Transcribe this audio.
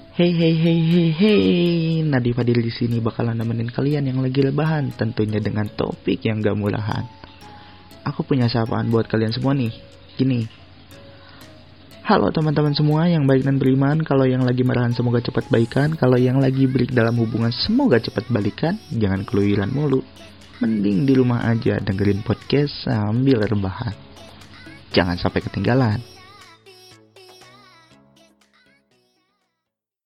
Hey hey hey hey hey, Nadi Fadil di sini bakalan nemenin kalian yang lagi lebahan, tentunya dengan topik yang gak mulahan. Aku punya sapaan buat kalian semua nih. Gini. Halo teman-teman semua yang baik dan beriman, kalau yang lagi marahan semoga cepat baikan, kalau yang lagi break dalam hubungan semoga cepat balikan, jangan keluyuran mulu. Mending di rumah aja dengerin podcast sambil rebahan. Jangan sampai ketinggalan.